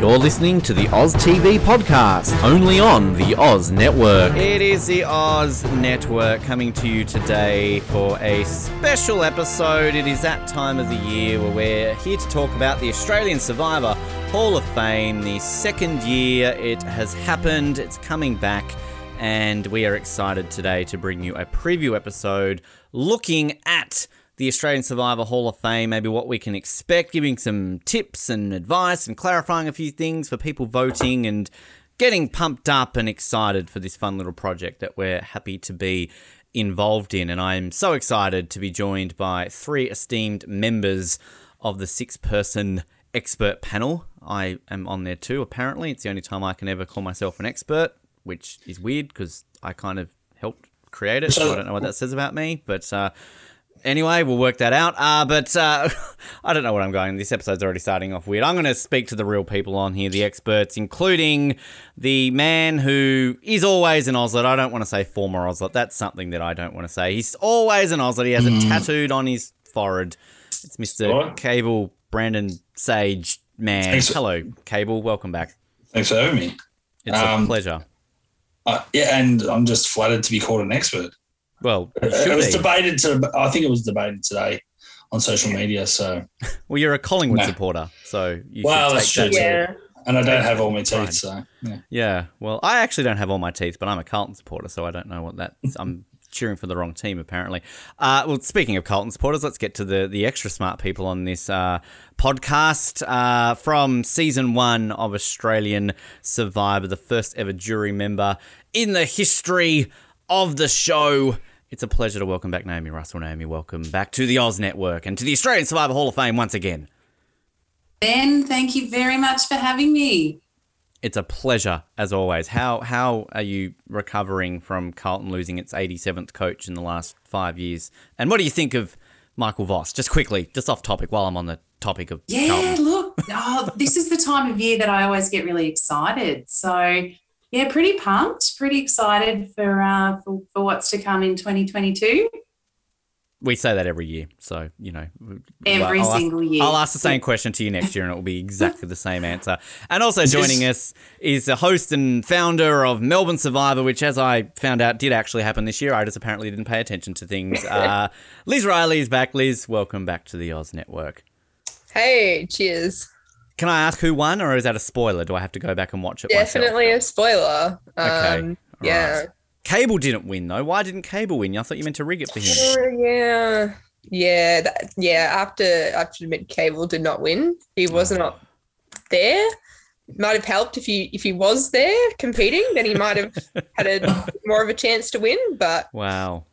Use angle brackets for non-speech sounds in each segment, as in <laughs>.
You're listening to the Oz TV podcast, only on the Oz Network. It is the Oz Network coming to you today for a special episode. It is that time of the year where we're here to talk about the Australian Survivor Hall of Fame. The second year it has happened, it's coming back, and we are excited today to bring you a preview episode looking at the Australian Survivor Hall of Fame, maybe what we can expect, giving some tips and advice and clarifying a few things for people voting and getting pumped up and excited for this fun little project that we're happy to be involved in. And I'm so excited to be joined by three esteemed members of the six person expert panel. I am on there too, apparently. It's the only time I can ever call myself an expert, which is weird because I kind of helped create it. So I don't know what that says about me, but. Uh, Anyway, we'll work that out. Uh, but uh, <laughs> I don't know what I'm going. This episode's already starting off weird. I'm going to speak to the real people on here, the experts, including the man who is always an Ozlet. I don't want to say former Ozlet. That's something that I don't want to say. He's always an Ozlet. He has it tattooed on his forehead. It's Mr. Alright. Cable Brandon Sage Man. Thanks. Hello, Cable. Welcome back. Thanks for having me. It's a Um, pleasure. Uh, yeah, and I'm just flattered to be called an expert. Well, It was debated to. I think it was debated today on social media. So, Well, you're a Collingwood supporter, so you Well, should that's take true too. and I don't have all my teeth. So, yeah. Yeah, well, I actually don't have all my teeth, but I'm a Carlton supporter, so I don't know what that. I'm cheering for the wrong team, apparently. Uh, well, speaking of Carlton supporters, let's get to the the extra smart people on this uh, podcast uh, from season one of Australian Survivor, the first ever jury member in the history of the show. It's a pleasure to welcome back Naomi Russell. Naomi, welcome back to the Oz Network and to the Australian Survivor Hall of Fame once again. Ben, thank you very much for having me. It's a pleasure as always. How how are you recovering from Carlton losing its 87th coach in the last five years? And what do you think of Michael Voss? Just quickly, just off topic, while I'm on the topic of Yeah, Carlton. look, oh, this is the time of year that I always get really excited. So, yeah, pretty pumped, pretty excited for uh, for, for what's to come in 2022. We say that every year, so you know. Every I'll ask- single year. I'll ask the same <laughs> question to you next year, and it will be exactly the same answer. And also joining us is the host and founder of Melbourne Survivor, which, as I found out, did actually happen this year. I just apparently didn't pay attention to things. <laughs> Uh, Liz Riley is back. Liz, welcome back to the Oz Network. Hey, cheers. Can I ask who won, or is that a spoiler? Do I have to go back and watch it? myself? Definitely a spoiler. Okay. Um, yeah. Right. Cable didn't win though. Why didn't Cable win? I thought you meant to rig it for him. Oh, yeah. Yeah. That, yeah. After I have to admit, Cable did not win. He was not there. Might have helped if he if he was there competing, then he might have had a <laughs> more of a chance to win. But Wow.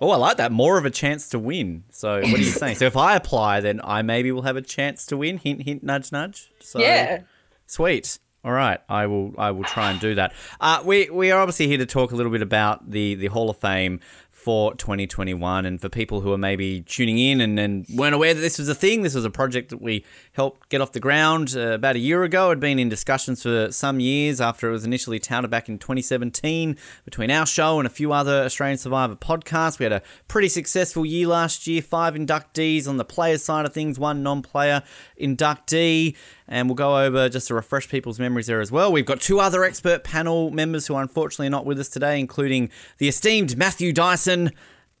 Oh, I like that. More of a chance to win. So, what are you saying? So, if I apply, then I maybe will have a chance to win. Hint, hint, nudge, nudge. So, yeah, Sweet. All right, I will. I will try and do that. Uh, we we are obviously here to talk a little bit about the the Hall of Fame for 2021, and for people who are maybe tuning in and, and weren't aware that this was a thing. This was a project that we helped get off the ground uh, about a year ago. It had been in discussions for some years after it was initially touted back in 2017 between our show and a few other Australian Survivor podcasts. We had a pretty successful year last year. Five inductees on the players side of things, one non-player inductee and we'll go over just to refresh people's memories there as well. We've got two other expert panel members who are unfortunately not with us today, including the esteemed Matthew Dyson.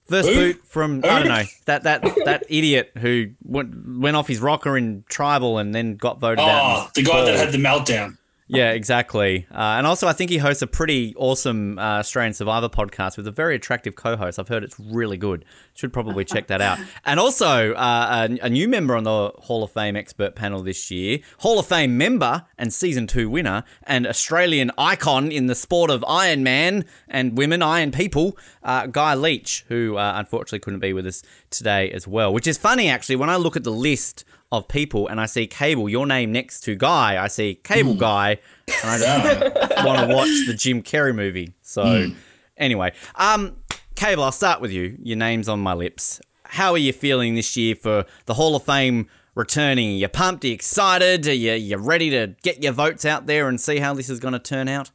First Who? boot from I don't know <laughs> that that that idiot who went, went off his rocker in tribal and then got voted out. Oh, the guy that had the meltdown. Yeah, exactly. Uh, and also, I think he hosts a pretty awesome uh, Australian Survivor podcast with a very attractive co-host. I've heard it's really good. Should probably <laughs> check that out. And also, uh, a, a new member on the Hall of Fame expert panel this year, Hall of Fame member and season two winner, and Australian icon in the sport of Iron Man and women, Iron people, uh, Guy Leach, who uh, unfortunately couldn't be with us today as well. Which is funny, actually, when I look at the list of people and I see Cable, your name next to Guy, I see Cable Guy, and I just want to watch the Jim Carrey movie. So, anyway, um, Cable, I'll start with you. Your name's on my lips. How are you feeling this year for the Hall of Fame returning? Are you pumped? Are you excited? Are you, you ready to get your votes out there and see how this is going to turn out?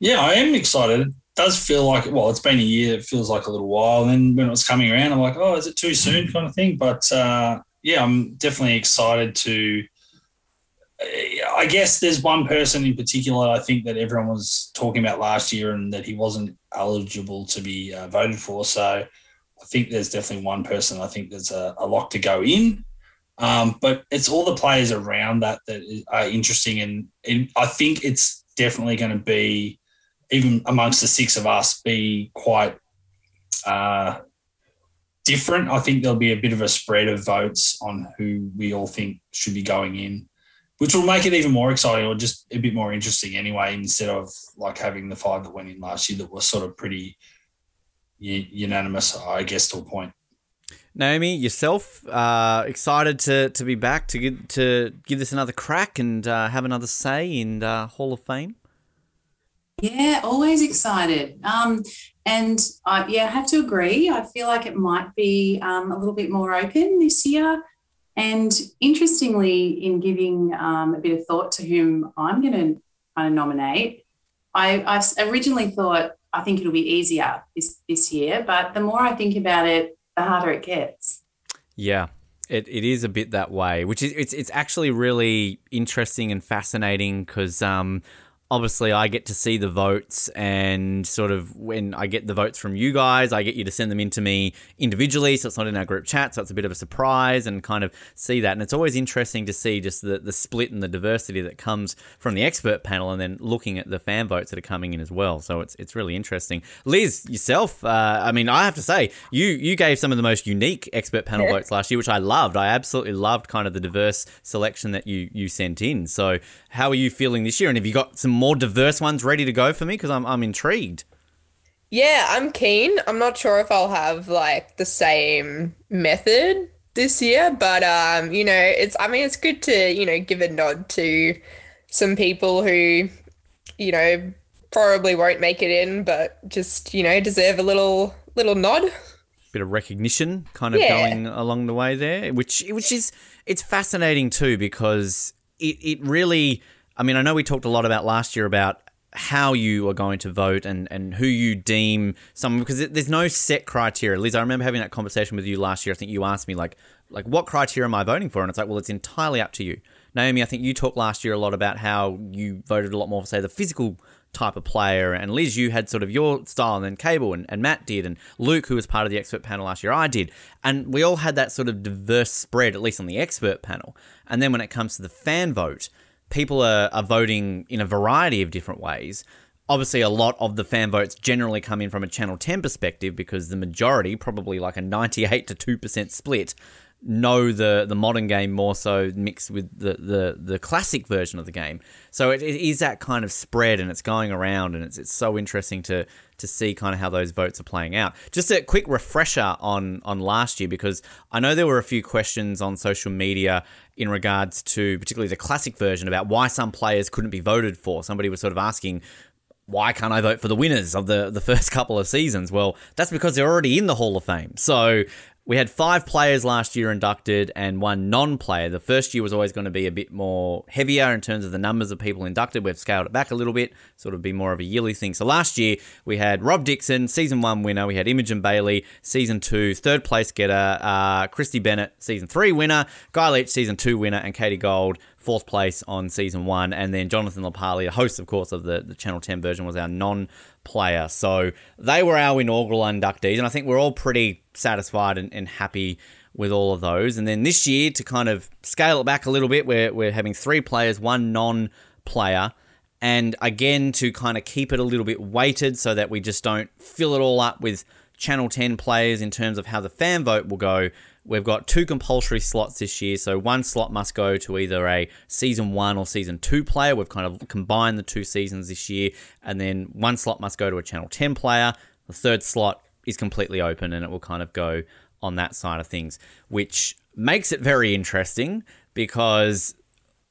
Yeah, I am excited. It does feel like, well, it's been a year. It feels like a little while. And then when it was coming around, I'm like, oh, is it too soon kind of thing? But uh, yeah, I'm definitely excited to. I guess there's one person in particular I think that everyone was talking about last year and that he wasn't eligible to be uh, voted for. So I think there's definitely one person I think there's a, a lock to go in. Um, but it's all the players around that that are interesting, and, and I think it's definitely going to be, even amongst the six of us, be quite uh, different. I think there'll be a bit of a spread of votes on who we all think should be going in, which will make it even more exciting or just a bit more interesting anyway, instead of like having the five that went in last year that were sort of pretty unanimous, I guess, to a point. Naomi, yourself, uh, excited to, to be back to give, to give this another crack and uh, have another say in uh, Hall of Fame? Yeah, always excited. Um, and I, yeah, I have to agree. I feel like it might be um, a little bit more open this year. And interestingly, in giving um, a bit of thought to whom I'm going to kind of nominate, I, I originally thought I think it'll be easier this this year. But the more I think about it, the harder it gets. Yeah, it, it is a bit that way, which is it's it's actually really interesting and fascinating because um, obviously I get to see the votes and sort of when I get the votes from you guys, I get you to send them in to me individually. So it's not in our group chat. So it's a bit of a surprise and kind of see that. And it's always interesting to see just the, the split and the diversity that comes from the expert panel and then looking at the fan votes that are coming in as well. So it's, it's really interesting. Liz, yourself, uh, I mean, I have to say, you, you gave some of the most unique expert panel Yeah. <laughs> votes last year, which I loved. I absolutely loved kind of the diverse selection that you, you sent in. So how are you feeling this year? And have you got some more diverse ones ready to go for me? Because I'm, I'm intrigued. Yeah, I'm keen. I'm not sure if I'll have like the same method this year, but um, you know, it's I mean, it's good to, you know, give a nod to some people who, you know, probably won't make it in, but just, you know, deserve a little little nod. bit of recognition kind of Yeah. going along the way there which which is it's fascinating too because it, it really i mean i know we talked a lot about last year about how you are going to vote and, and who you deem someone because it- there's no set criteria. Liz i remember having that conversation with you last year. I think you asked me like like what criteria am i voting for? And it's like well it's entirely up to you. Naomi i think you talked last year a lot about how you voted a lot more for say the physical type of player. And Liz, you had sort of your style, and then Cable and, and Matt did, and Luke, who was part of the expert panel last year, I did. And we all had that sort of diverse spread, at least on the expert panel. And then when it comes to the fan vote, people are, are voting in a variety of different ways. Obviously, a lot of the fan votes generally come in from a Channel 10 perspective because the majority, probably like a 98 to 2% split, know the the modern game more so mixed with the the, the classic version of the game. So it, it is that kind of spread and it's going around and it's it's so interesting to to see kind of how those votes are playing out. Just a quick refresher on on last year because I know there were a few questions on social media in regards to particularly the classic version about why some players couldn't be voted for. Somebody was sort of asking why can't I vote for the winners of the, the first <laughs> couple of seasons? Well, that's because they're already in the Hall of Fame. So we had five players last year inducted and one non player. The first year was always going to be a bit more heavier in terms of the numbers of people inducted. We've scaled it back a little bit, sort of be more of a yearly thing. So last year we had Rob Dixon, season one winner. We had Imogen Bailey, season two, third place getter. Uh, Kristie Bennett, season three winner. Guy Leach, season two winner. And Katie Gold, fourth place on season one. And then Jonathan LaPaglia, a host, of course, of the, the Channel 10 version, was our non player. So they were our inaugural inductees. And I think we're all pretty satisfied and, and happy with all of those. And then this year, to kind of scale it back a little bit, we're, we're having three players, one non player. And again, to kind of keep it a little bit weighted so that we just don't fill it all up with Channel 10 players in terms of how the fan vote will go, we've got two compulsory slots this year. So one slot must go to either a season one or season two player. We've kind of combined the two seasons this year. And then one slot must go to a Channel 10 player. The third slot is completely open and it will kind of go on that side of things, which makes it very interesting because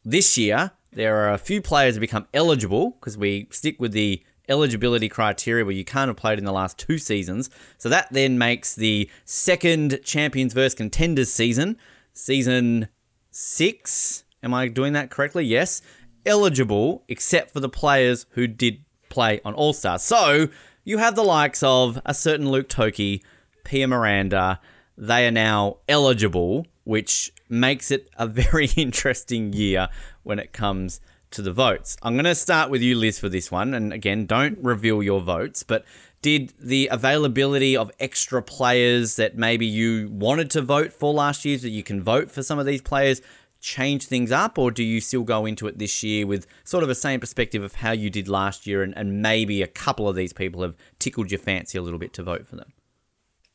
this year there are a few players who become eligible because we stick with the eligibility criteria where you can't have played in the last two seasons. So that then makes the second Champions vs. Contenders season, season six. Am I doing that correctly? Yes. Eligible except for the players who did play on All Stars. So you have the likes of a certain Luke Toki, Pia Miranda. They are now eligible, which makes it a <laughs> very interesting year when it comes to the votes. I'm going to start with you, Liz, for this one. And again, don't reveal your votes, but did the availability of extra players that maybe you wanted to vote for last year, so you can vote for some of these players, change things up, or do you still go into it this year with sort of the same perspective of how you did last year, and, and maybe a couple of these people have tickled your fancy a little bit to vote for them?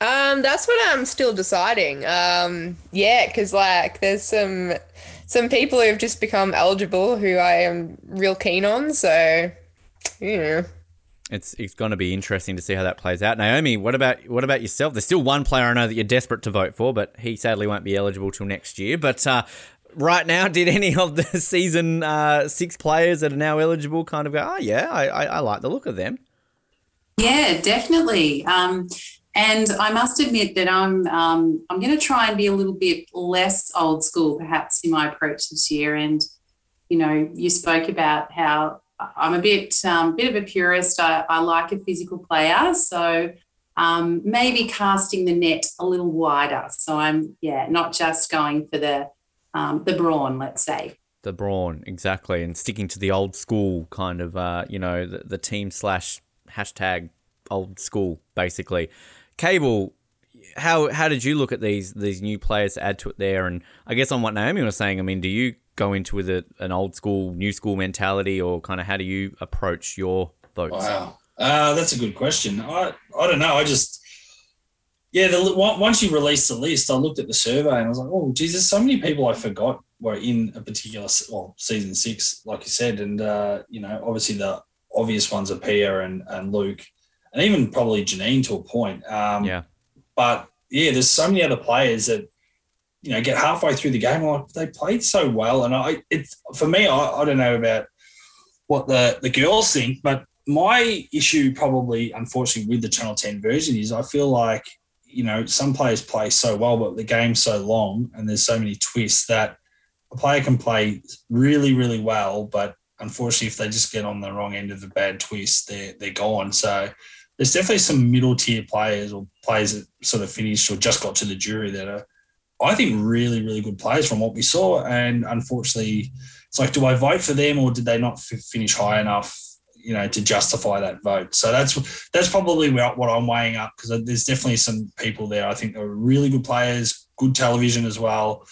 Um, that's what I'm still deciding. Um, yeah, because like there's some some people who have just become eligible who I am real keen on. So, yeah. It's it's going to be interesting to see how that plays out. Naomi, what about what about yourself? There's still one player I know that you're desperate to vote for, but he sadly won't be eligible till next year. But uh, right now, <laughs> did any of the season uh, six players that are now eligible kind of go, oh yeah, I, I, I like the look of them? Yeah, definitely. Um, and I must admit that I'm um, I'm going to try and be a little bit less old school, perhaps, in my approach this year. And you know, you spoke about how I'm a bit um, bit of a purist. I, I like a physical player, so um, maybe casting the net a little wider. So I'm yeah, not just going for the um, the brawn, let's say. The brawn, exactly, and sticking to the old school kind of, uh, you know, the, the team slash hashtag old school, basically. Cable, how how did you look at these these new players to add to it there? And I guess on what Naomi was saying, I mean, do you go into with an old school, new school mentality, or kind of how do you approach your votes? Wow, uh, that's a good question. I I don't know. I just yeah, the, once you released the list, I looked at the survey and I was like, oh, Jesus, so many people I forgot were in a particular well season six, like you said, and uh, you know, obviously the obvious ones are and and Luke and even probably Janine to a point. Um, yeah. But yeah, there's so many other players that you know get halfway through the game like they played so well, and I it's for me I, I don't know about what the the girls think, but my issue probably unfortunately with the Channel 10 version is I feel like you know some players play so well, but the game's so long and there's so many twists that a player can play really really well, but unfortunately if they just get on the wrong end of the bad twist, they're they're gone. So there's definitely some middle tier players or players that sort of finished or just got to the jury that are, I think, really, really good players from what we saw. And unfortunately, it's like, do I vote for them or did they not f- finish high enough, you know, to justify that vote? So that's that's probably what I'm weighing up because there's definitely some people there I think are really good players, good television as well.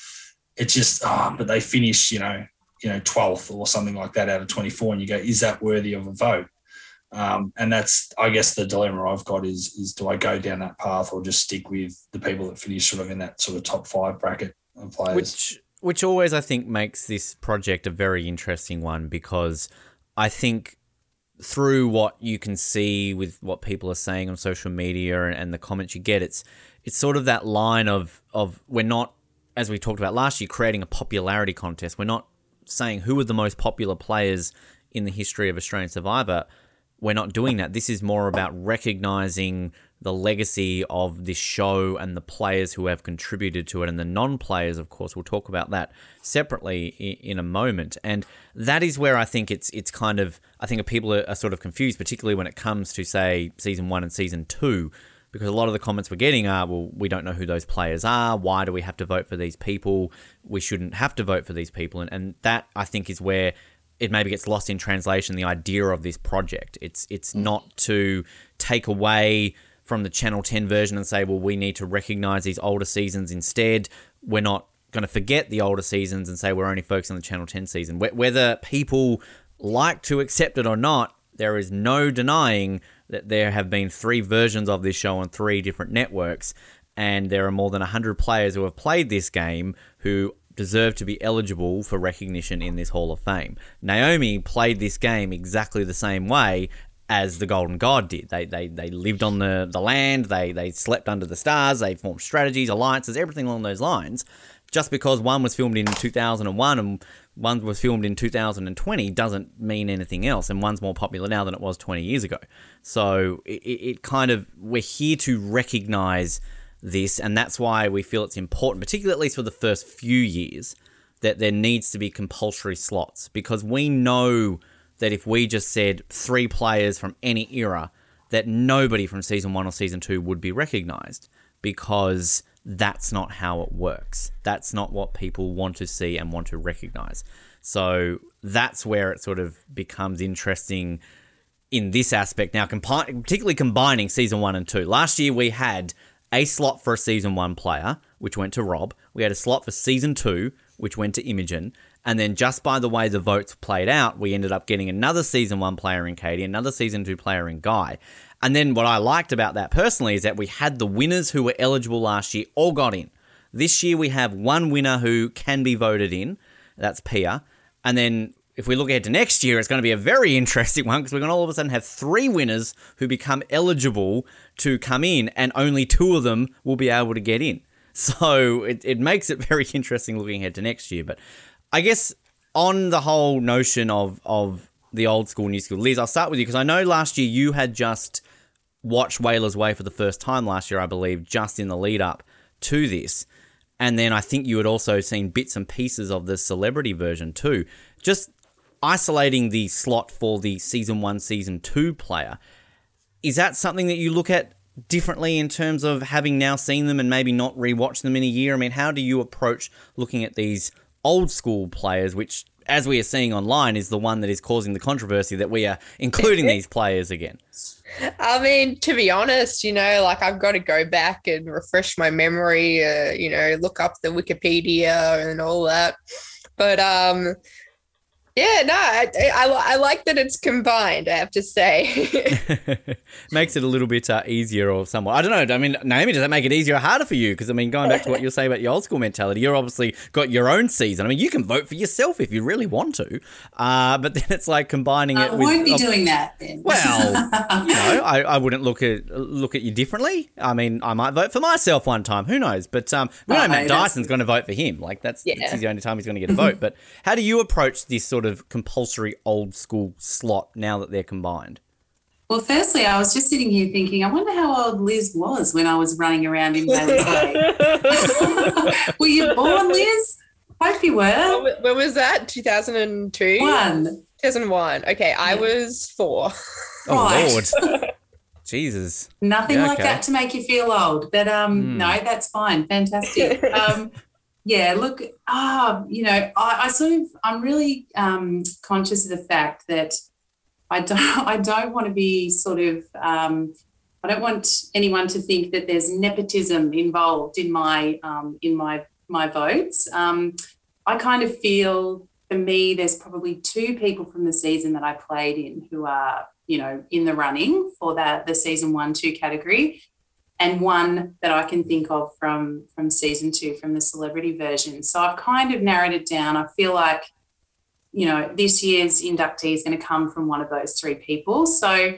It's just, ah, but they finish, you know, you know, 12th or something like that out of 24, and you go, is that worthy of a vote? Um, and that's, I guess, the dilemma I've got is, is do I go down that path or just stick with the people that finish sort of in that sort of top five bracket of players? Which, which always, I think, makes this project a very interesting one because I think through what you can see with what people are saying on social media and, and the comments you get, it's it's sort of that line of of we're not, as we talked about last year, creating a popularity contest. We're not saying who are the most popular players in the history of Australian Survivor we're not doing that. This is more about recognizing the legacy of this show and the players who have contributed to it and the non-players of course. We'll talk about that separately in a moment. And that is where i think it's it's kind of i think people are, sort of confused particularly when it comes to say season 1 and season 2 because a lot of the comments we're getting are well we don't know who those players are. Why do we have to vote for these people? We shouldn't have to vote for these people. And, and that i think is where it maybe gets lost in translation the idea of this project. It's it's mm. not to take away from the Channel 10 version and say, well, we need to recognize these older seasons instead. We're not going to forget the older seasons and say we're only focusing on the Channel 10 season. Whether people like to accept it or not, there is no denying that there have been three versions of this show on three different networks, and there are more than 100 players who have played this game who deserve to be eligible for recognition in this Hall of Fame. Naomi played this game exactly the same way as the Golden God did. They they, they lived on the, the land, they they slept under the stars, they formed strategies, alliances, everything along those lines. Just because one was filmed in 2001 and one was filmed in 2020 doesn't mean anything else, and one's more popular now than it was 20 years ago. So it, it kind of, we're here to recognize this, and that's why we feel it's important, particularly at least for the first few years, that there needs to be compulsory slots because we know that if we just said three players from any era, that nobody from season one or season two would be recognized because that's not how it works. That's not what people want to see and want to recognize. So that's where it sort of becomes interesting in this aspect now, compi- particularly combining season one and two. Last year we had a slot for a season one player, which went to Rob. We had a slot for season two, which went to Imogen. And then just by the way the votes played out, we ended up getting another season one player in Katie, another season two player in Guy. And then what I liked about that personally is that we had the winners who were eligible last year all got in. This year we have one winner who can be voted in. That's Pia. And then if we look ahead to next year, it's going to be a very <laughs> interesting one because we're going to all of a sudden have three winners who become eligible to come in, and only two of them will be able to get in. <laughs> So it, it makes it <laughs> very interesting looking ahead to next year. But I guess on the whole notion of of the old school, new school, Liz, I'll start with you because I know last year you had just watched Whalers Way for the first time last year, I believe, just in the lead up to this. And then I think you had also seen bits and pieces of the celebrity version too. Just isolating the slot for the season one, season two player, is that something that you look at differently in terms of having now seen them and maybe not rewatch them in a year? I mean, how do you approach looking at these old school players, which, as we are seeing online, is the one that is causing the controversy that we are including these players again. <laughs> I mean, to be honest, you know, like I've got to go back and refresh my memory, uh, you know, look up the Wikipedia and all that. But um, yeah, no, I, I, I, like that it's combined, I have to say. <laughs> <laughs> Makes it a little bit uh, easier or somewhat. I don't know. I mean, Naomi, does that make it easier or harder for you? Because, I mean, going back to what you say about your old school mentality, you're obviously got your own season. I mean, you can vote for yourself if you really want to. Uh, but <laughs> then it's like combining it I with. won't be doing that then. Well, you know, I, I wouldn't look at look at you differently. I mean, I might vote for myself one time. Who knows? But um, we know Oh, Matt Dyson's going to vote for him. Like, that's, Yeah. that's the only time he's going to get a vote. But how do you approach this sort of compulsory old school slot now that they're combined? Well, firstly, I was just sitting here thinking, I wonder how old Liz was when I was running around in Whalers <laughs> Way. <laughs> were you born, Liz? Hope you were. when when was that? 2002? One. 2001. Okay, I Yeah. was four. Oh, Right. Lord. <laughs> Jesus. Nothing Yeah, like okay. that to make you feel old. But um, Hmm. no, that's fine. Fantastic. um, yeah, look, ah, you know, I, I sort of, I'm really um, conscious of the fact that I don't, <laughs> I don't want to be sort of, um, I don't want anyone to think that there's nepotism involved in my, um, in my, my votes. Um, I kind of feel, for me, there's probably two people from the season that I played in who are, you know, in the running for that the season one, two category and one that I can think of from from season two from the celebrity version. So I've kind of narrowed it down. I feel like, you know, this year's inductee is going to come from one of those three people. So,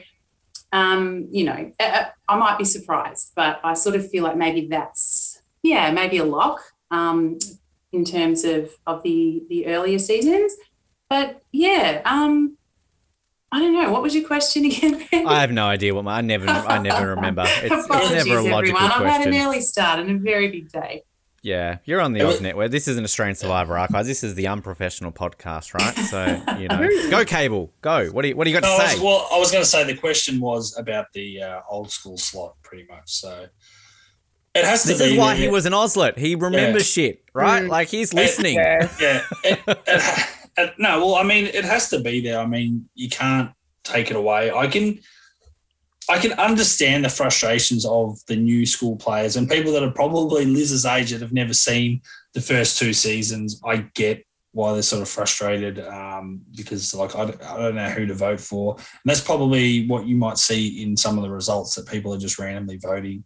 um, you know, uh, I might be surprised, but I sort of feel like maybe that's yeah, maybe a lock um, in terms of of the the earlier seasons. But yeah, um, I don't know. What was your question <laughs> again? I have no idea what my. I never. I never remember. <laughs> It's, it's Apologies, never a logical everyone. I've had an early start and a very big day. Yeah, you're on the It Oz Network. This isn't Australian Survivor Archives. This is the unprofessional podcast, right? So <laughs> you know, go cable, go. What do you What do you got No, to I say? was, well, I was going to say the question was about the uh, old school slot, pretty much. So it has to This be. is why there. he was an Ozlet. He remembers shit, right? Mm. Like he's listening. Yeah. Yeah. It, it, it- no, well, I mean, it has to be there. I mean, you can't take it away. I can. I can understand the frustrations of the new school players and people that are probably Liz's age that have never seen the first two seasons. I get why they're sort of frustrated um, because like I, I don't know who to vote for. And that's probably what you might see in some of the results that people are just randomly voting,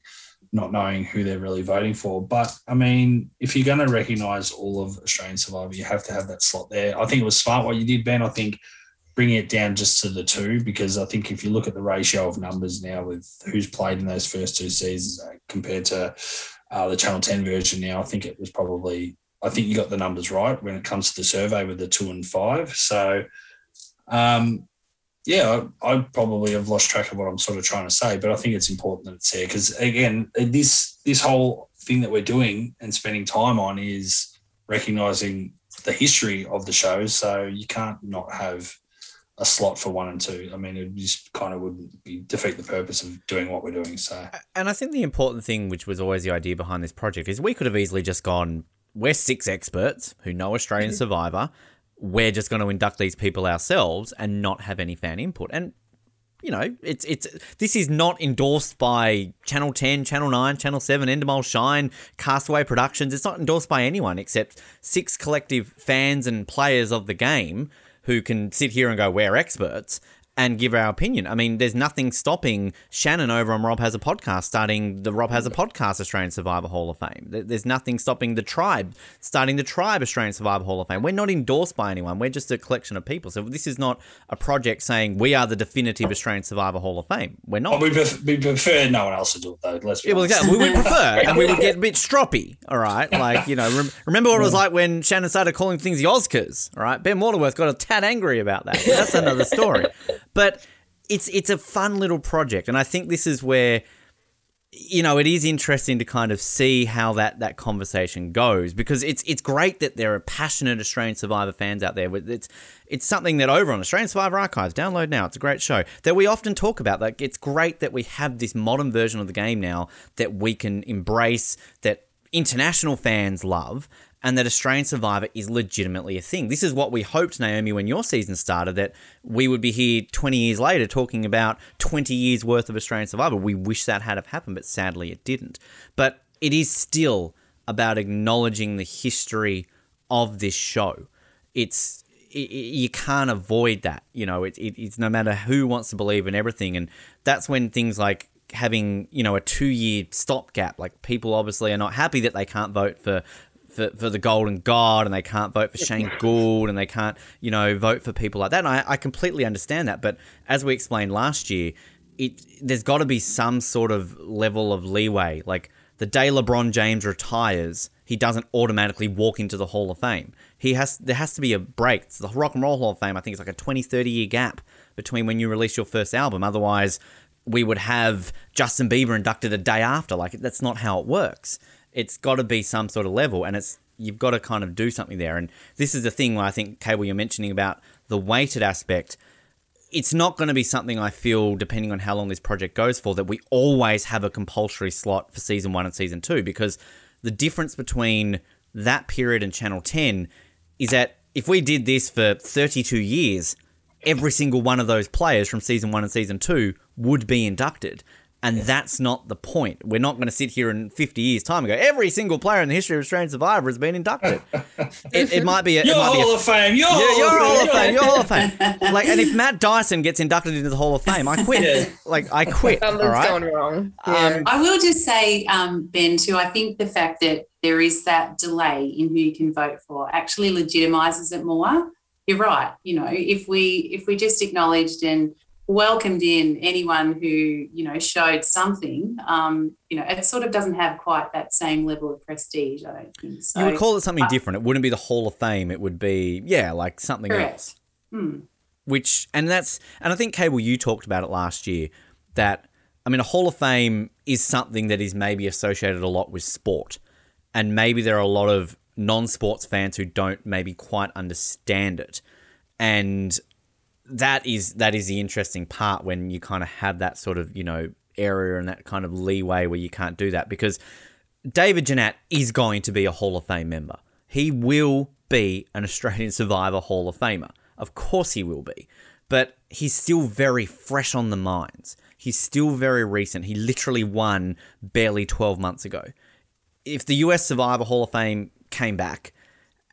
not knowing who they're really voting for. But I mean, if you're going to recognise all of Australian Survivor, you have to have that slot there. I think it was smart what you did, Ben. I think bringing it down just to the two because I think if you look at the ratio of numbers now with who's played in those first two seasons uh, compared to uh, the Channel 10 version now, I think it was probably, I think you got the numbers right when it comes to the survey with the two and five. So, um, yeah, I, I probably have lost track of what I'm sort of trying to say, but I think it's important that it's there because again, this this whole thing that we're doing and spending time on is recognizing the history of the shows. So you can't not have a slot for one and two. I mean, it just kind of would be defeat the purpose of doing what we're doing. So, and I think the important thing, which was always the idea behind this project, is we could have easily just gone, we're six experts who know Australian mm-hmm. Survivor. We're just going to induct these people ourselves and not have any fan input. And you know, it's it's this is not endorsed by Channel 10, Channel 9, Channel 7, Endemol Shine, Castaway Productions. It's not endorsed by anyone except six collective fans and players of the game who can sit here and go, we're experts and give our opinion. I mean, there's nothing stopping Shannon over on Rob Has a Podcast starting the Rob Has a Podcast Australian Survivor Hall of Fame. There's nothing stopping the Tribe starting the Tribe Australian Survivor Hall of Fame. We're not endorsed by anyone. We're just a collection of people. So this is not a project saying we are the definitive Australian Survivor Hall of Fame. We're not. We, pref- we prefer no one else to do it though. Let's yeah, well, exactly. we would prefer, and we would get a bit stroppy. All right, like you know, rem- remember what it was like when Shannon started calling things the Oscars. All right, Ben Waterworth got a tad angry about that. That's another story. But it's it's a fun little project, and I think this is where you know it is interesting to kind of see how that that conversation goes because it's it's great that there are passionate Australian Survivor fans out there. It's it's something that over on Australian Survivor Archives, download now. It's a great show that we often talk about. Like it's great that we have this modern version of the game now that we can embrace that international fans love and that Australian Survivor is legitimately a thing. This is what we hoped, Naomi, when your season started, that we would be here 20 years later talking about 20 years worth of Australian Survivor. We wish that had have happened, but sadly it didn't. But it is still about acknowledging the history of this show. It's it, you can't avoid that. You know, it, it, it's no matter who wants to believe in everything, and that's when things like having you know a two year stopgap like people obviously are not happy that they can't vote for for, for the Golden God and they can't vote for Shane Gould and they can't, you know, vote for people like that. And I, I completely understand that. But as we explained last year, it there's got to be some sort of level of leeway. Like the day LeBron James retires, he doesn't automatically walk into the Hall of Fame. He has there has to be a break. It's the Rock and Roll Hall of Fame, I think it's like a 20, 30 year gap between when you release your first album. Otherwise, we would have Justin Bieber inducted a day after. Like that's not how it works it's got to be some sort of level, and it's you've got to kind of do something there. And this is the thing where I think, Cable, you're mentioning about the weighted aspect. It's not going to be something I feel, depending on how long this project goes for, that we always have a compulsory slot for season one and season two, because the difference between that period and Channel 10 is that if we did this for 32 years, every single one of those players from season one and season two would be inducted. And that's not the point. We're not going to sit here in 50 years' time and go, every single player in the history of Australian Survivor has been inducted. <laughs> it, it might be a, You're might Hall be a, of Fame. You're, yeah, you're Hall Hall of Fame. You're Hall of Fame. <laughs> Like, and if Matt Dyson gets inducted into the Hall of Fame, I quit. Yeah. Like, I quit. Something's all right. gone wrong. Um, I will just say, um, Ben, too, I think the fact that there is that delay in who you can vote for actually legitimizes it more. You're right. You know, if we if we just acknowledged and welcomed in anyone who you know showed something, um, you know, it sort of doesn't have quite that same level of prestige. I don't think so. you would call it something uh, different. It wouldn't be the Hall of Fame. It would be, yeah, like something Correct. else. Hmm. which and that's and I think Cable you talked about it last year that I mean a Hall of Fame is something that is maybe associated a lot with sport and maybe there are a lot of non-sports fans who don't maybe quite understand it and that is that is the interesting part when you kind of have that sort of you know area and that kind of leeway where you can't do that because David Genat is going to be a Hall of Fame member. He will be an Australian <laughs> Survivor Hall of Famer. Of course he will be. But he's still very fresh on the minds. He's still very recent. He literally won barely 12 months ago. If the US Survivor Hall of Fame came back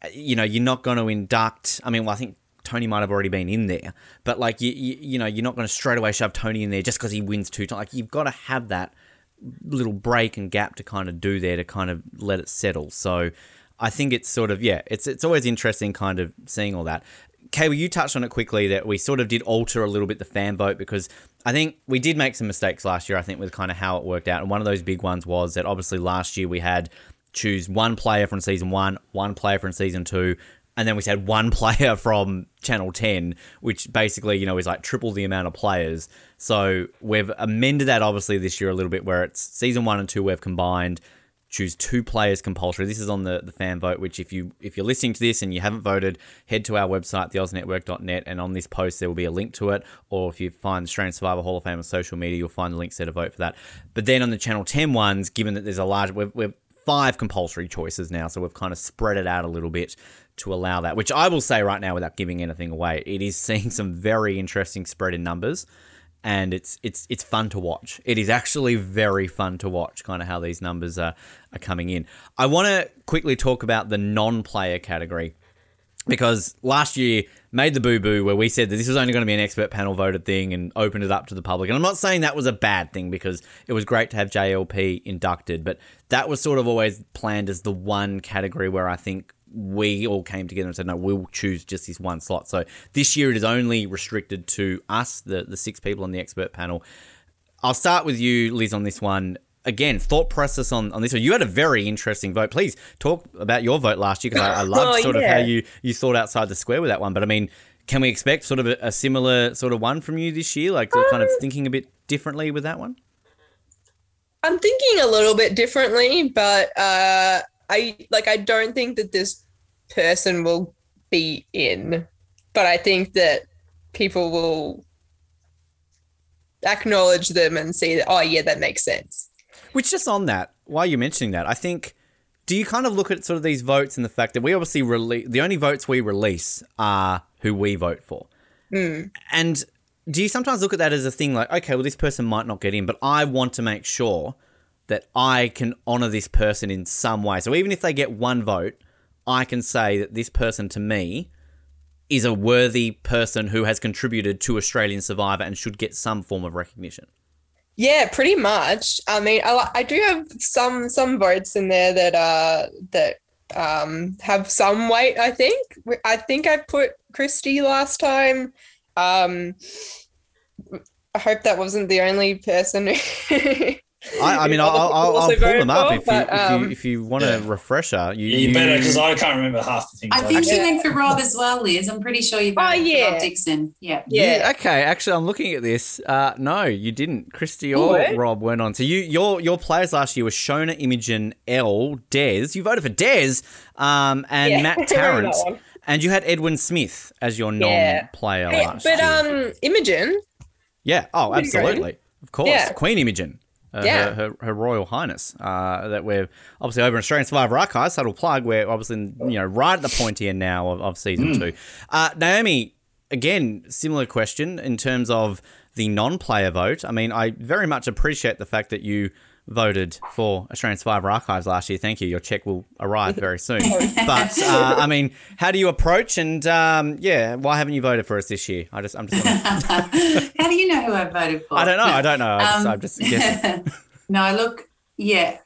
uh, you know, you're not going to induct. I mean, well, I think Tony might have already been in there, but like you, you, you know, you're not going to straight away shove Tony in there just because he wins two times. Like you've got to have that little break and gap to kind of do there to kind of let it settle. So I think it's sort of yeah, it's it's always interesting kind of seeing all that. Kay, well, you touched on it quickly that we sort of did alter a little bit the fan vote because I think we did make some mistakes last year. I think with kind of how it worked out, and one of those big ones was that obviously last year we had choose one player from season one, one player from season two, and then we said one <laughs> player from Channel 10, which basically, you know, is like triple the amount of players. So we've amended that obviously this year a little bit where it's season one and two we've combined choose two players compulsory. This is on the, the fan vote, which if you if you're listening to this and you haven't voted, head to our website, theoznetwork.net, and on this post there will be a link to it. Or if you find the Australian Survivor Hall of Fame on social media, you'll find the links there to vote for that. But then on the Channel 10 ones, given that there's a large we've, we've five compulsory choices now, so we've kind of spread it out a little bit to allow that. Which I will say right now, without giving anything away, it is seeing some very interesting spread in numbers and it's it's it's fun to watch. It is actually very fun to watch, kind of how these numbers are are coming in. I want to quickly talk about the non-player category because last year made the boo boo where we said that this was only going to be an expert panel voted thing and opened it up to the public. And I'm not saying that was a bad thing because it was great to have JLP inducted, but that was sort of always planned as the one category where I think we all came together and said, no, we'll choose just this one slot. So this year it is only restricted to us, the, the six people on the expert panel. I'll start with you, Liz, on this one. Again, thought process on, on this one. You had a very interesting vote. Please talk about your vote last year because I, I <laughs> loved Oh, sort of how you, you thought outside the square with that one. But I mean, can we expect sort of a, a similar sort of one from you this year? Like of kind of thinking a bit differently with that one? I'm thinking a little bit differently, but uh, I like I don't think that this person will be in, but I think that people will acknowledge them and see that oh yeah that makes sense. Which just on that, while you're mentioning that, I think do you kind of look at sort of these votes and the fact that we obviously release the only votes we release are who we vote for, hmm. and do you sometimes look at that as a thing like okay, well this person might not get in, but I want to make sure that I can honor this person in some way. So even if they get one vote, I can say that this person to me is a worthy person who has contributed to Australian Survivor and should get some form of recognition. Yeah, pretty much. I mean, I, I do have some some votes in there that uh that um have some weight. I think I think I put Kristie last time. Um, I hope that wasn't the only person. <laughs> Who I, I mean, <laughs> I'll, I'll, I'll pull them up for, if you, but, if you um, if you want a refresher. You, Yeah, you better because I can't remember half the things. I think did. you went for Rob <laughs> as well, Liz. I'm pretty sure you Oh, voted for yeah. Rob Dixon. Yeah. Yeah. Okay, actually, I'm looking at this. Uh, no, you didn't. Kristie or What? Rob went on. So you your your players last year were Shona, Imogen, L, Des. You voted for Des, um, and Yeah, <laughs> Matt Tarrant, and you had Edwin Smith as your Yeah. non-player Hey, last but year. um, Imogen. yeah. Oh, pretty good. absolutely. Of course, Yeah. Queen Imogen. Uh, Yeah. her, her, her Royal Highness. Uh, that we're obviously over in Australian Survivor Archives. Subtle plug. We're obviously you know right at the pointy end now of, of season two. Uh, Naomi, again, similar question in terms of the non-player vote. I mean, I very much appreciate the fact that you voted for Australian Survivor Archives last year. Thank you. Your check will arrive <laughs> very soon. but uh, I mean, how do you approach? And um, yeah, why haven't you voted for us this year? I just, I'm just. <laughs> How do you know who I voted for? I don't know. I don't know. I just, Um, I'm just guessing. <laughs> no, look, yeah,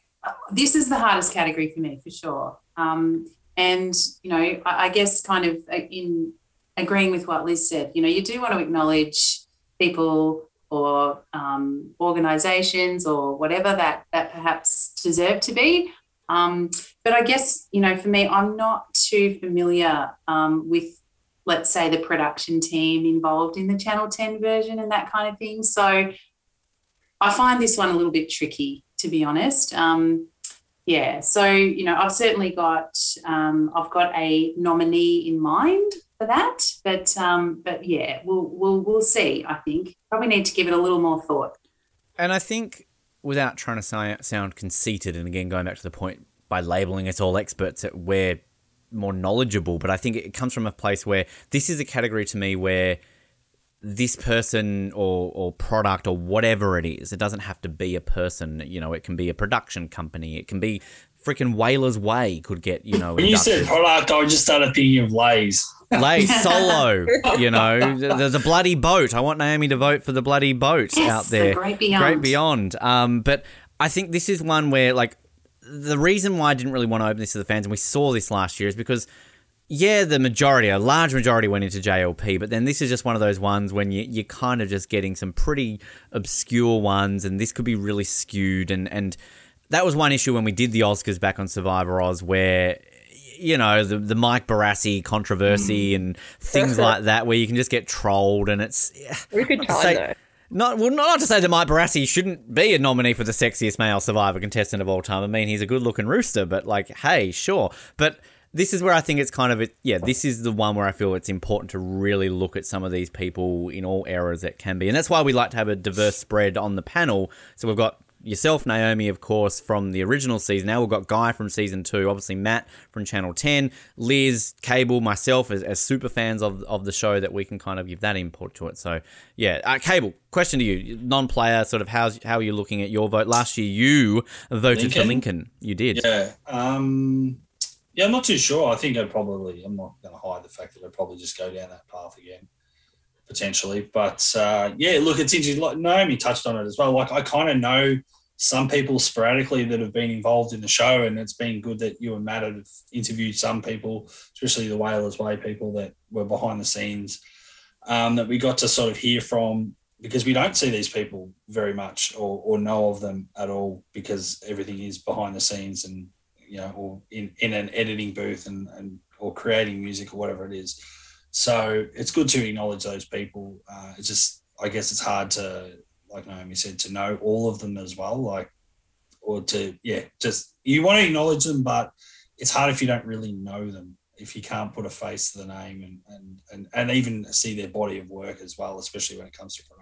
this is the hardest category for me for sure. Um, and you know, I, I guess kind of uh, in agreeing with what Liz said, you know, you do want to acknowledge people or um, organisations or whatever that that perhaps deserve to be. Um, but I guess you know, for me, I'm not too familiar um, with, let's say, the production team involved in the Channel 10 version and that kind of thing. So I find this one a little bit tricky, to be honest. Um, yeah, so you know, I've certainly got um, I've got a nominee in mind for that, but um, but yeah, we'll we'll we'll see. I think probably need to give it a little more thought. And I think, without trying to sound conceited, and again going back to the point by labeling us all experts, that we're more knowledgeable. But I think it comes from a place where this is a category to me where this person or, or product or whatever it is, it doesn't have to be a person. You know, it can be a production company. It can be freaking Whalers Way could get, you know, When you said product, I just started thinking of Lays. Lay <laughs> solo, you know, <laughs> the, the bloody boat. I want Naomi to vote for the bloody boat Yes, out the there. Great Beyond. Great beyond. Um, but I think this is one where like the reason why I didn't really want to open this to the fans, and we saw this last year, is because yeah, the majority, a large majority went into JLP, but then this is just one of those ones when you, you're kind of just getting some pretty obscure ones, and this could be really skewed. And, and that was one issue when we did the Oscars back on Survivor Oz, where, you know, the, the Mike Barassi controversy mm. and things <laughs> like that, where you can just get trolled, and it's. We could time say- though. Not well, not to say that Mike Barassi shouldn't be a nominee for the sexiest male survivor contestant of all time. I mean, he's a good looking rooster, but like, hey, sure. But this is where I think it's kind of it. Yeah, this is the one where I feel it's important to really look at some of these people in all eras that can be, and that's why we like to have a diverse spread on the panel. So we've got yourself, Naomi, of course, from the original season. Now we've got Guy from season two, obviously Matt from Channel 10, Liz, Cable, myself as, as super fans of, of the show that we can kind of give that input to it. So, yeah. Uh, Cable, question to you, non player, sort of how's, how are you looking at your vote? Last year you voted for Lincoln? Lincoln. You did. Yeah. Um, yeah, I'm not too sure. I think I'd probably, I'm not going to hide the fact that I'd probably just go down that path again, potentially. But uh, yeah, look, it's interesting. Like Naomi touched on it as well. Like I kind of know some people sporadically that have been involved in the show, and it's been good that you and Matt have interviewed some people, especially the Whalers Way people that were behind the scenes, um, that we got to sort of hear from because we don't see these people very much or, or know of them at all because everything is behind the scenes and you know or in, in an editing booth and, and or creating music or whatever it is so it's good to acknowledge those people. Uh, it's just i guess it's hard to like naomi said to know all of them as well like or to yeah just you want to acknowledge them but it's hard if you don't really know them if you can't put a face to the name and and and, and even see their body of work as well especially when it comes to production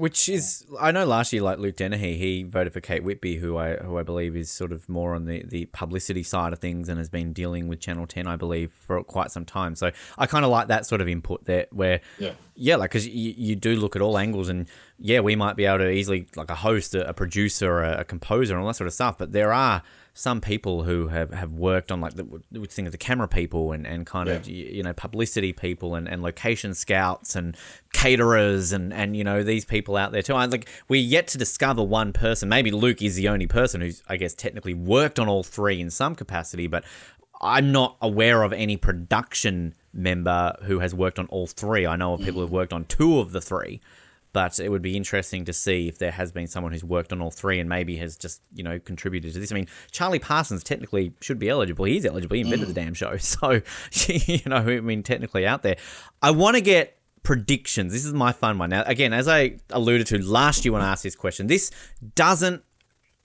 Which is, I know last year, like Luke Dennehy, he voted for Kate Whitby, who I who I believe is sort of more on the, the publicity side of things and has been dealing with Channel Ten, I believe, for quite some time. So I kind of like that sort of input there, where yeah yeah, like because you, you do look at all angles, and yeah, we might be able to easily like a host, a, a producer, a, a composer, and all that sort of stuff. But there are some people who have, have worked on like the we think of the camera people and, and kind of Yeah. y- you know publicity people and, and location scouts and caterers and and you know these people out there too. I like we're yet to discover one person. Maybe Luke is the only person who's I guess technically worked on all three in some capacity, but I'm not aware of any production member who has worked on all three. I know of people who've mm. worked on two of the three, but it would be interesting to see if there has been someone who's worked on all three and maybe has just, you know, contributed to this. I mean, Charlie Parsons technically should be eligible. He's eligible. He invented the mm. damn show. <laughs> So, <laughs> you know, I mean, technically out there. I want to get predictions. This is my fun one. Now, again, as I alluded to last year when I asked this question, this doesn't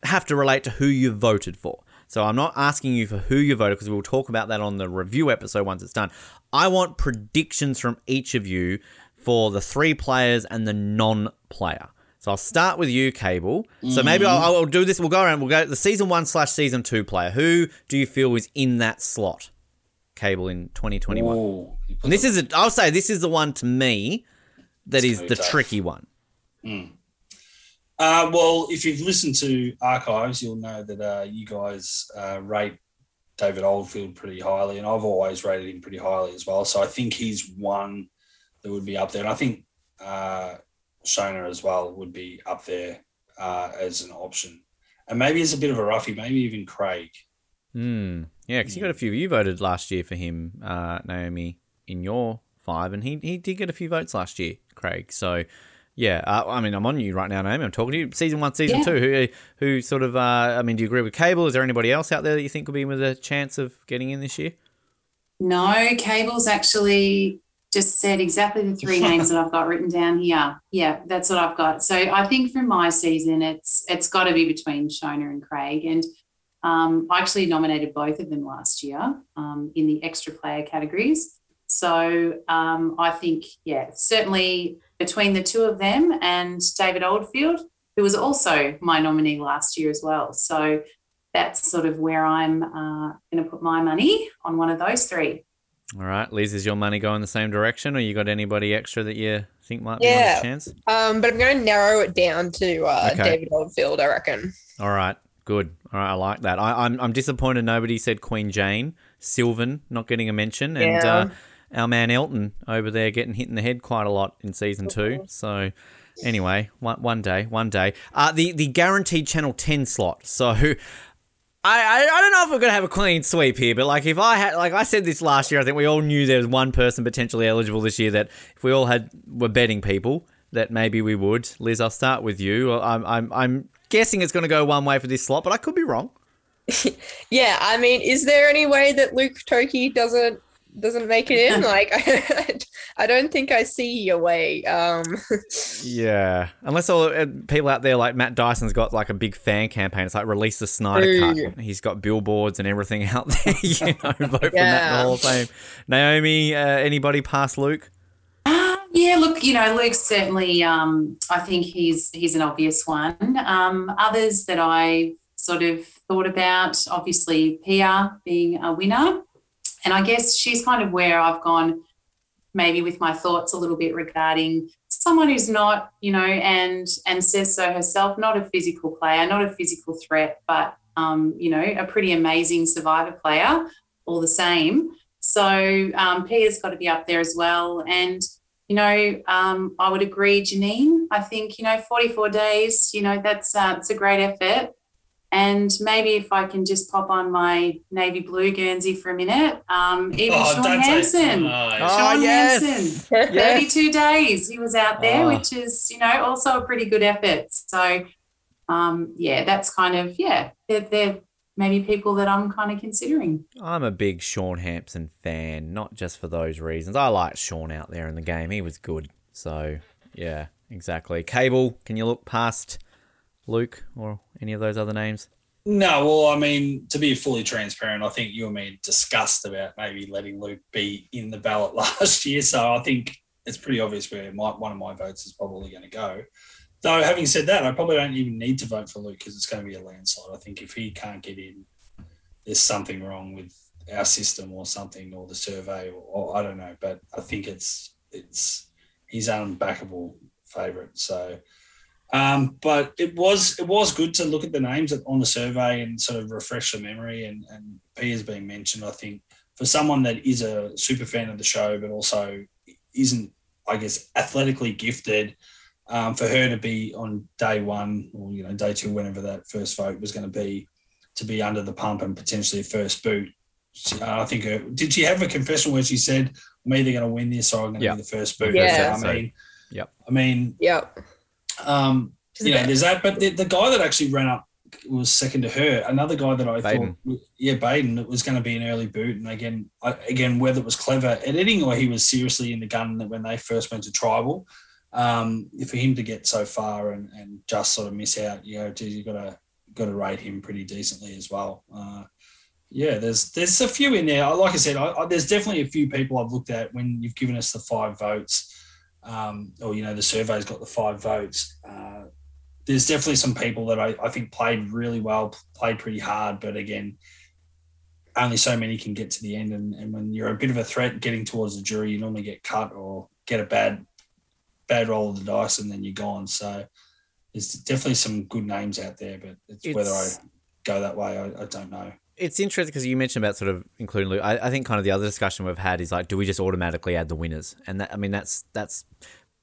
have to relate to who you voted for. So I'm not asking you for who you voted because we'll talk about that on the review episode once it's done. I want predictions from each of you for the three players and the non-player. So I'll start with you, Cable. So maybe I'll, I'll do this. We'll go around. We'll go the season one slash season two player. Who do you feel is in that slot, Cable in 2021? Ooh, And this is, a, I'll say, this is the one to me that is the tough. tricky one. Uh, well, if you've listened to archives, you'll know that uh, you guys uh, rate David Oldfield pretty highly, and I've always rated him pretty highly as well. So I think he's one that would be up there, and I think uh, Shona as well would be up there uh, as an option, and maybe as a bit of a roughie, maybe even Craig. Hmm. Yeah, because you got a few. You voted last year for him, uh, Naomi, in your five, and he he did get a few votes last year, Craig. So, yeah, uh, I mean, I'm on you right now, Naomi. I'm talking to you. Season one, season Yeah. two. Who who sort of? Uh, I mean, do you agree with Cable? Is there anybody else out there that you think would be with a chance of getting in this year? No, Cable's actually just said exactly the three <laughs> names that I've got written down here. Yeah, that's what I've got. So I think from my season, it's it's got to be between Shona and Craig. And um, I actually nominated both of them last year um, in the extra player categories. So um, I think, yeah, certainly between the two of them and David Oldfield, who was also my nominee last year as well. So that's sort of where I'm uh, going to put my money on one of those three. All right, Liz, is your money going the same direction, or you got anybody extra that you think might be Yeah. on a chance? Um, but I'm going to narrow it down to uh, Okay. David Oldfield, I reckon. All right, Good. All right, I like that. I, I'm I'm disappointed nobody said Queen Jane, Sylvan not getting a mention, and Yeah. uh, our man Elton over there getting hit in the head quite a lot in season two. So anyway, one, one day, one day. Uh, the the guaranteed Channel Ten slot. So. I, I, I don't know if we're gonna have a clean sweep here, but like if I had like I said this last year, I think we all knew there was one person potentially eligible this year that if we all had were betting people that maybe we would. Liz, I'll start with you. I'm I'm I'm guessing it's gonna go one way for this slot, but I could be wrong. <laughs> Yeah, I mean, is there any way that Luke Toki doesn't doesn't make it in? like, <laughs> I don't think I see your way. Um, Yeah, unless all uh, people out there like Matt Dyson's got like a big fan campaign. It's like release the Snyder Ooh. cut. He's got billboards and everything <laughs> out there. you know, vote for Matt in the Yeah. Hall of Fame. Naomi, uh, anybody past Luke? Uh, yeah, look, you know, Luke's certainly. Um, I think he's he's an obvious one. Um, others that I sort of thought about, obviously, Pia being a winner, and I guess she's kind of where I've gone, maybe with my thoughts a little bit regarding someone who's not, you know, and and says so herself, not a physical player, not a physical threat, but um, you know, a pretty amazing survivor player, all the same. So um, Pia's got to be up there as well. And, you know, um, I would agree, Janine. I think, you know, 44 days, you know, that's uh, it's a great effort. And maybe if I can just pop on my navy blue Guernsey for a minute, um, even Oh, Sean don't say- Hampson. Nice. Oh, yes. Hampson. 32 days he was out there, Oh. which is, you know, also a pretty good effort. So, um, yeah, that's kind of, yeah, they're, they're maybe people that I'm kind of considering. I'm a big Sean Hampson fan, not just for those reasons. I liked Sean out there in the game. He was good. So, yeah, exactly. Cable, can you look past Luke or any of those other names? No, well, I mean, to be fully transparent, I think you and me discussed about maybe letting Luke be in the ballot <laughs> last year. So I think it's pretty obvious where my, one of my votes is probably going to go. Though, having said that, I probably don't even need to vote for Luke because it's going to be a landslide. I think if he can't get in, there's something wrong with our system or something, or the survey, or, or I don't know. But I think it's it's he's unbackable favourite. So um, but it was it was good to look at the names on the survey and sort of refresh the memory. And and Pia has been mentioned. I think for someone that is a super fan of the show, but also isn't, I guess, athletically gifted, um, for her to be on day one or you know day two, whenever that first vote was going to be, to be under the pump and potentially first boot. uh, I think her, did she have a confession where she said, "I'm either going to win this or I'm going to Yeah. be the first boot"? Yeah. I mean, Yep. I mean, yep. Um, She's you know, there's that. But the, the guy that actually ran up was second to her. Another guy that I Baden. thought, yeah, Baden, it was going to be an early boot. And again, I, again, whether it was clever editing or he was seriously in the gun that when they first went to tribal, um, for him to get so far and, and just sort of miss out, you know, geez, you got to got to rate him pretty decently as well. Uh, yeah, there's there's a few in there. Like I said, I, I, there's definitely a few people I've looked at when you've given us the five votes um, or you know the survey's got the five votes. Uh, there's definitely some people that I, I think played really well, played pretty hard, but again, only so many can get to the end. And, and when you're a bit of a threat getting towards the jury, you normally get cut or get a bad bad roll of the dice, and then you're gone. So there's definitely some good names out there, but it's, whether I go that way, I, I don't know. It's interesting because you mentioned about sort of including Luke. I, I think kind of the other discussion we've had is like, do we just automatically add the winners? And that, I mean, that's that's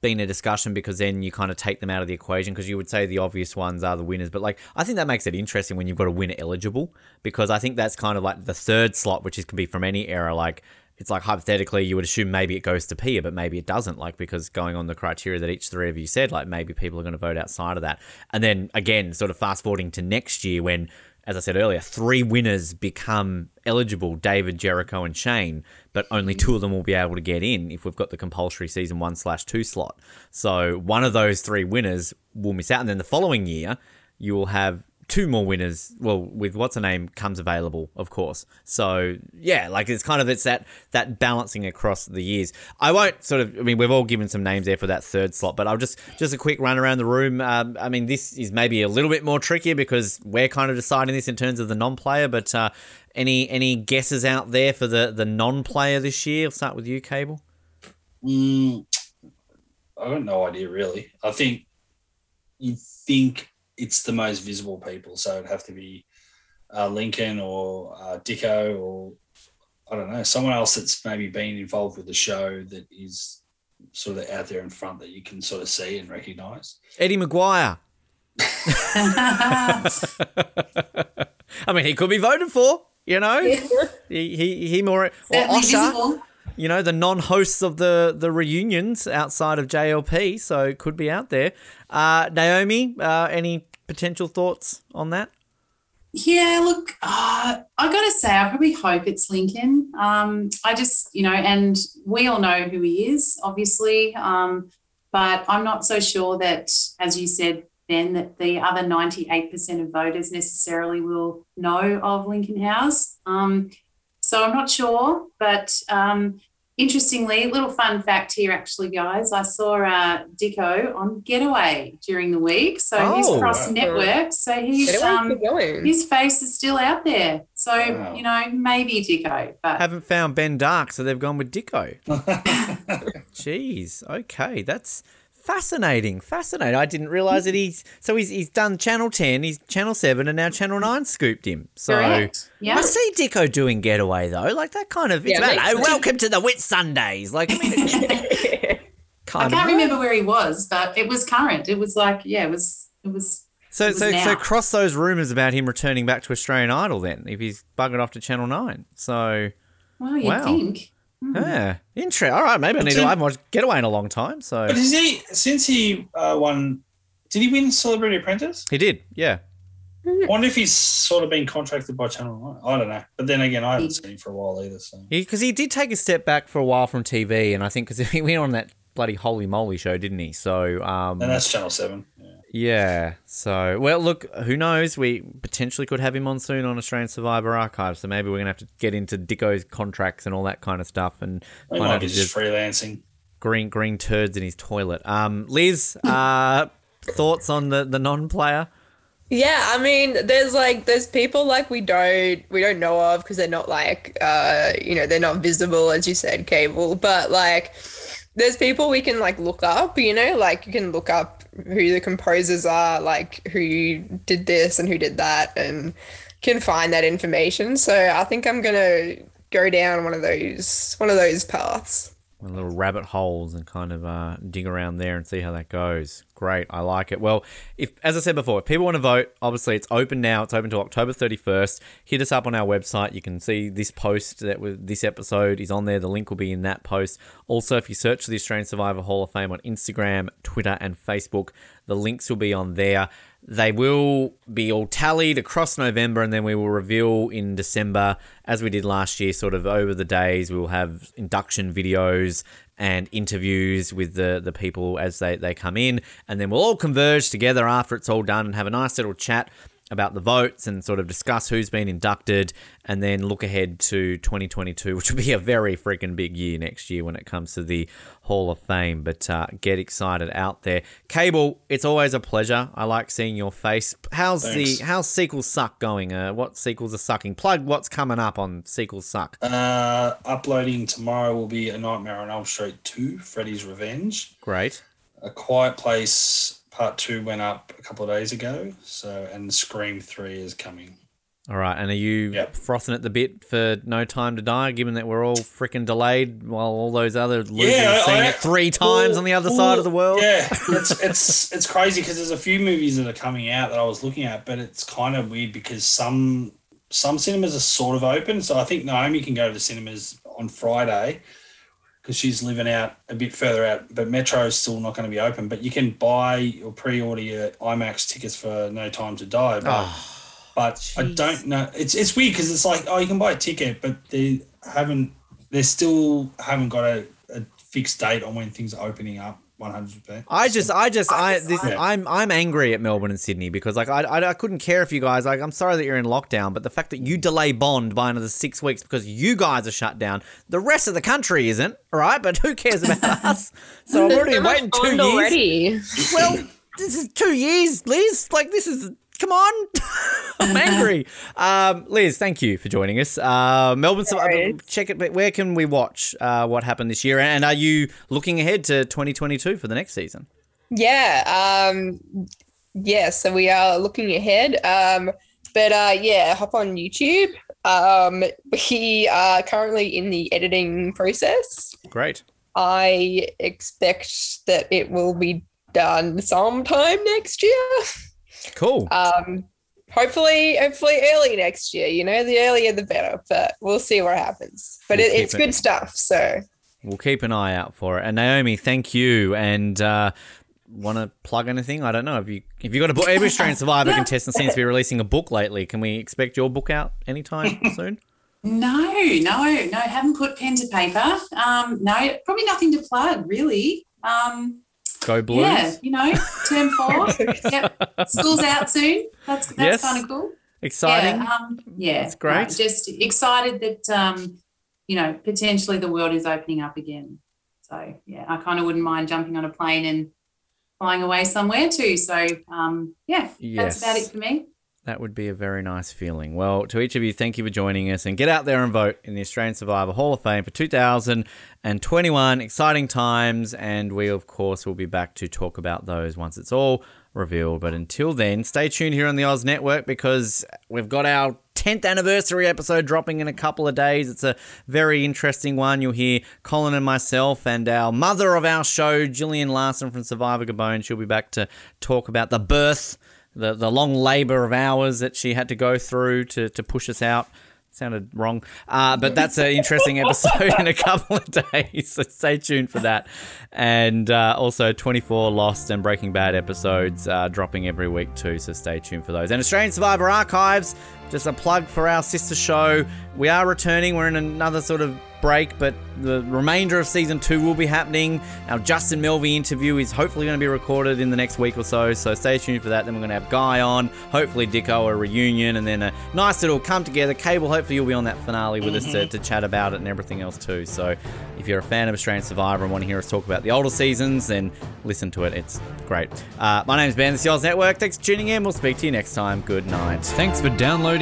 been a discussion because then you kind of take them out of the equation because you would say the obvious ones are the winners. But like, I think that makes it interesting when you've got a winner eligible because I think that's kind of like the third slot, which is can be from any era. Like, it's like hypothetically, you would assume maybe it goes to Pia, but maybe it doesn't. Like because going on the criteria that each three of you said, like maybe people are going to vote outside of that. And then again, sort of fast forwarding to next year when, as I said earlier, three winners become eligible: David, Jericho, and Shane. But only two of them will be able to get in if we've got the compulsory season one slash two slot. So one of those three winners will miss out, and then the following year you will have two more winners. Well, with what's her name comes available, of course. So yeah, like it's kind of it's that that balancing across the years. I won't sort of. I mean, we've all given some names there for that third slot, but I'll just just a quick run around the room. Um, I mean, this is maybe a little bit more trickier because we're kind of deciding this in terms of the non-player. But uh, any any guesses out there for the the non-player this year? I'll start with you, Cable. Mm, I got no idea really. I think you think it's the most visible people. So it'd have to be uh, Lincoln or uh, Dicko or I don't know someone else that's maybe been involved with the show that is sort of out there in front that you can sort of see and recognise. Eddie McGuire. <laughs> I mean, he could be voted for. You know, he he, he more or Certainly Osher. visible. You know, the non-hosts of the the reunions outside of JLP, so it could be out there. Uh, Naomi, uh, any potential thoughts on that? Yeah, look, uh, I got to say, I probably hope it's Lincoln. Um, I just, you know, and we all know who he is, obviously, um, but I'm not so sure that, as you said, Ben, that the other 98% of voters necessarily will know of Lincoln House. Um, so I'm not sure, but um, interestingly, little fun fact here, actually, guys. I saw uh, Dicko on Getaway during the week, so he's Oh. cross network. So he's um, his face is still out there. So, Wow. you know, maybe Dicko, but Haven't found Ben Dark, so they've gone with Dicko. <laughs> Jeez. Okay, that's fascinating. Fascinating. I didn't realize that he's so he's he's done Channel Ten, he's Channel Seven, and now Channel Nine scooped him. So. correct. Yeah. I see Dicko doing Getaway though, like that kind of. It's Yeah, about, "Oh, welcome to the Whitsundays. Like, I mean, <laughs> I can't remember where he was, but it was current. It was like, yeah, it was, it was, So, it was so, so cross those rumors about him returning back to Australian Idol then, if he's buggered off to Channel Nine. So, well, you'd Wow. think. Hmm. yeah, interesting. All right, maybe I need to. Tim- I haven't watched Getaway in a long time, so But is he since he uh, won? Did he win Celebrity Apprentice? he did. Yeah, I wonder if he's sort of been contracted by Channel Nine. I don't know. But then again, I haven't seen him for a while either. So because he, did take a step back for a while from TV, and I think because <laughs> he went on that bloody Holey Moley show, didn't he? So, um, and that's Channel Seven. Yeah. Yeah. So, well, look, who knows? We potentially could have him on soon on Australian Survivor Archive. So maybe we're gonna have to get into Dicko's contracts and all that kind of stuff, and He find might out be just freelancing. green green turds in his toilet. Um, Liz, <laughs> uh, thoughts on the the non-player? Yeah, I mean, there's like there's people like we don't we don't know of because they're not like uh you know they're not visible as you said, cable. But like, there's people we can like look up. You know, like you can look up who the composers are, like who did this and who did that, and can find that information. So I think I'm gonna go down one of those one of those paths. Little rabbit holes and kind of uh, dig around there and see how that goes. Great, I like it. Well, if as I said before, if people want to vote, obviously it's open now. It's open till October thirty first. Hit us up on our website. You can see this post that was this episode is on there. The link will be in that post. Also, if you search for the Australian Survivor Hall of Fame on Instagram, Twitter, and Facebook, the links will be on there. They will be all tallied across November, and then we will reveal in December, as we did last year, sort of over the days. We will have induction videos and interviews with the, the people as they, they come in, and then we'll all converge together after it's all done and have a nice little chat about the votes and sort of discuss who's been inducted and then look ahead to 2022, which will be a very freaking big year next year when it comes to the Hall of Fame. But uh, get excited out there. Cable, it's always a pleasure. I like seeing your face. How's Thanks. the how's Sequels Suck going? Uh, what sequels are sucking? Plug what's coming up on Sequels Suck. Uh, uploading tomorrow will be A Nightmare on Elm Street 2, Freddy's Revenge. Great. A Quiet Place Part 2 went up a couple of days ago. So, and Scream 3 is coming. All right, and are you Yep. frothing at the bit for No Time to Die, given that we're all freaking delayed while all those other losers Yeah, have seen I- it three times on the other side of the world? Yeah, it's it's it's crazy because there's a few movies that are coming out that I was looking at, but it's kind of weird because some some cinemas are sort of open. So I think Naomi can go to the cinemas on Friday because she's living out a bit further out, but Metro is still not going to be open. But you can buy or pre-order your IMAX tickets for No Time to Die. But, Oh, but I don't know. It's it's weird because it's like oh you can buy a ticket, but they haven't. They still haven't got a, a fixed date on when things are opening up. One hundred percent. I just, I just, I, this, Yeah. I'm, I'm angry at Melbourne and Sydney because, like, I, I, I couldn't care if you guys, like, I'm sorry that you're in lockdown, but the fact that you delay Bond by another six weeks because you guys are shut down, the rest of the country isn't, all right? But who cares about <laughs> us? So I've already waiting two years. already. Well, this is two years, Liz. Like, this is. Come on, <laughs> I'm angry. Um, Liz, thank you for joining us. Uh, Melbourne, worries. check it. but Where can we watch uh, what happened this year? And are you looking ahead to 2022 for the next season? Yeah. Um, yeah, so we are looking ahead. Um, but uh, yeah, hop on YouTube. Um, <laughs> we are currently in the editing process. Great. I expect that it will be done sometime next year. <laughs> Cool. Um, hopefully, hopefully early next year. You know, the earlier the better. But we'll see what happens. But We'll it, it's it- good stuff. So We'll keep an eye out for it. And Naomi, thank you. And uh, want to plug anything? I don't know. Have you have you got a book? Every Australian Survivor <laughs> contestant seems to be releasing a book lately. Can we expect your book out anytime <laughs> soon? No, no, no, haven't put pen to paper. Um, no, probably nothing to plug, really. Um, Go Blues. yeah, you know, term four. <laughs> yep, school's out soon. That's that's Yes. kind of cool. Exciting. Yeah, um, yeah, That's great. no, just excited that um, you know potentially the world is opening up again. So yeah, I kind of wouldn't mind jumping on a plane and flying away somewhere too. So um, yeah, Yes. that's about it for me. That would be a very nice feeling. Well, to each of you, thank you for joining us and get out there and vote in the Australian Survivor Hall of Fame for 2021. Exciting times, and we, of course, will be back to talk about those once it's all revealed. But until then, stay tuned here on the Oz Network because we've got our 10th anniversary episode dropping in a couple of days. It's a very interesting one. You'll hear Colin and myself and our mother of our show, Gillian Larson from Survivor Gabon. She'll be back to talk about the birth the the long labor of hours that she had to go through to to push us out. Sounded wrong, uh, but that's an interesting episode in a couple of days. So stay tuned for that, and uh, also 24 Lost and Breaking Bad episodes uh, dropping every week too. So stay tuned for those. And Australian Survivor Archives, just a plug for our sister show. We are returning. We're in another sort of break, but the remainder of season two will be happening. Our Justin Melvey interview is hopefully going to be recorded in the next week or so, so stay tuned for that. Then we're going to have Guy on, hopefully Dicko, a reunion, and then a nice little come together. Cable, hopefully you'll be on that finale with us to, to chat about it and everything else too. So if you're a fan of Australian Survivor and want to hear us talk about the older seasons, then listen to it. It's great. Uh, my name's Ben, this is the Oz Network. Thanks for tuning in. We'll speak to you next time. Good night. Thanks for downloading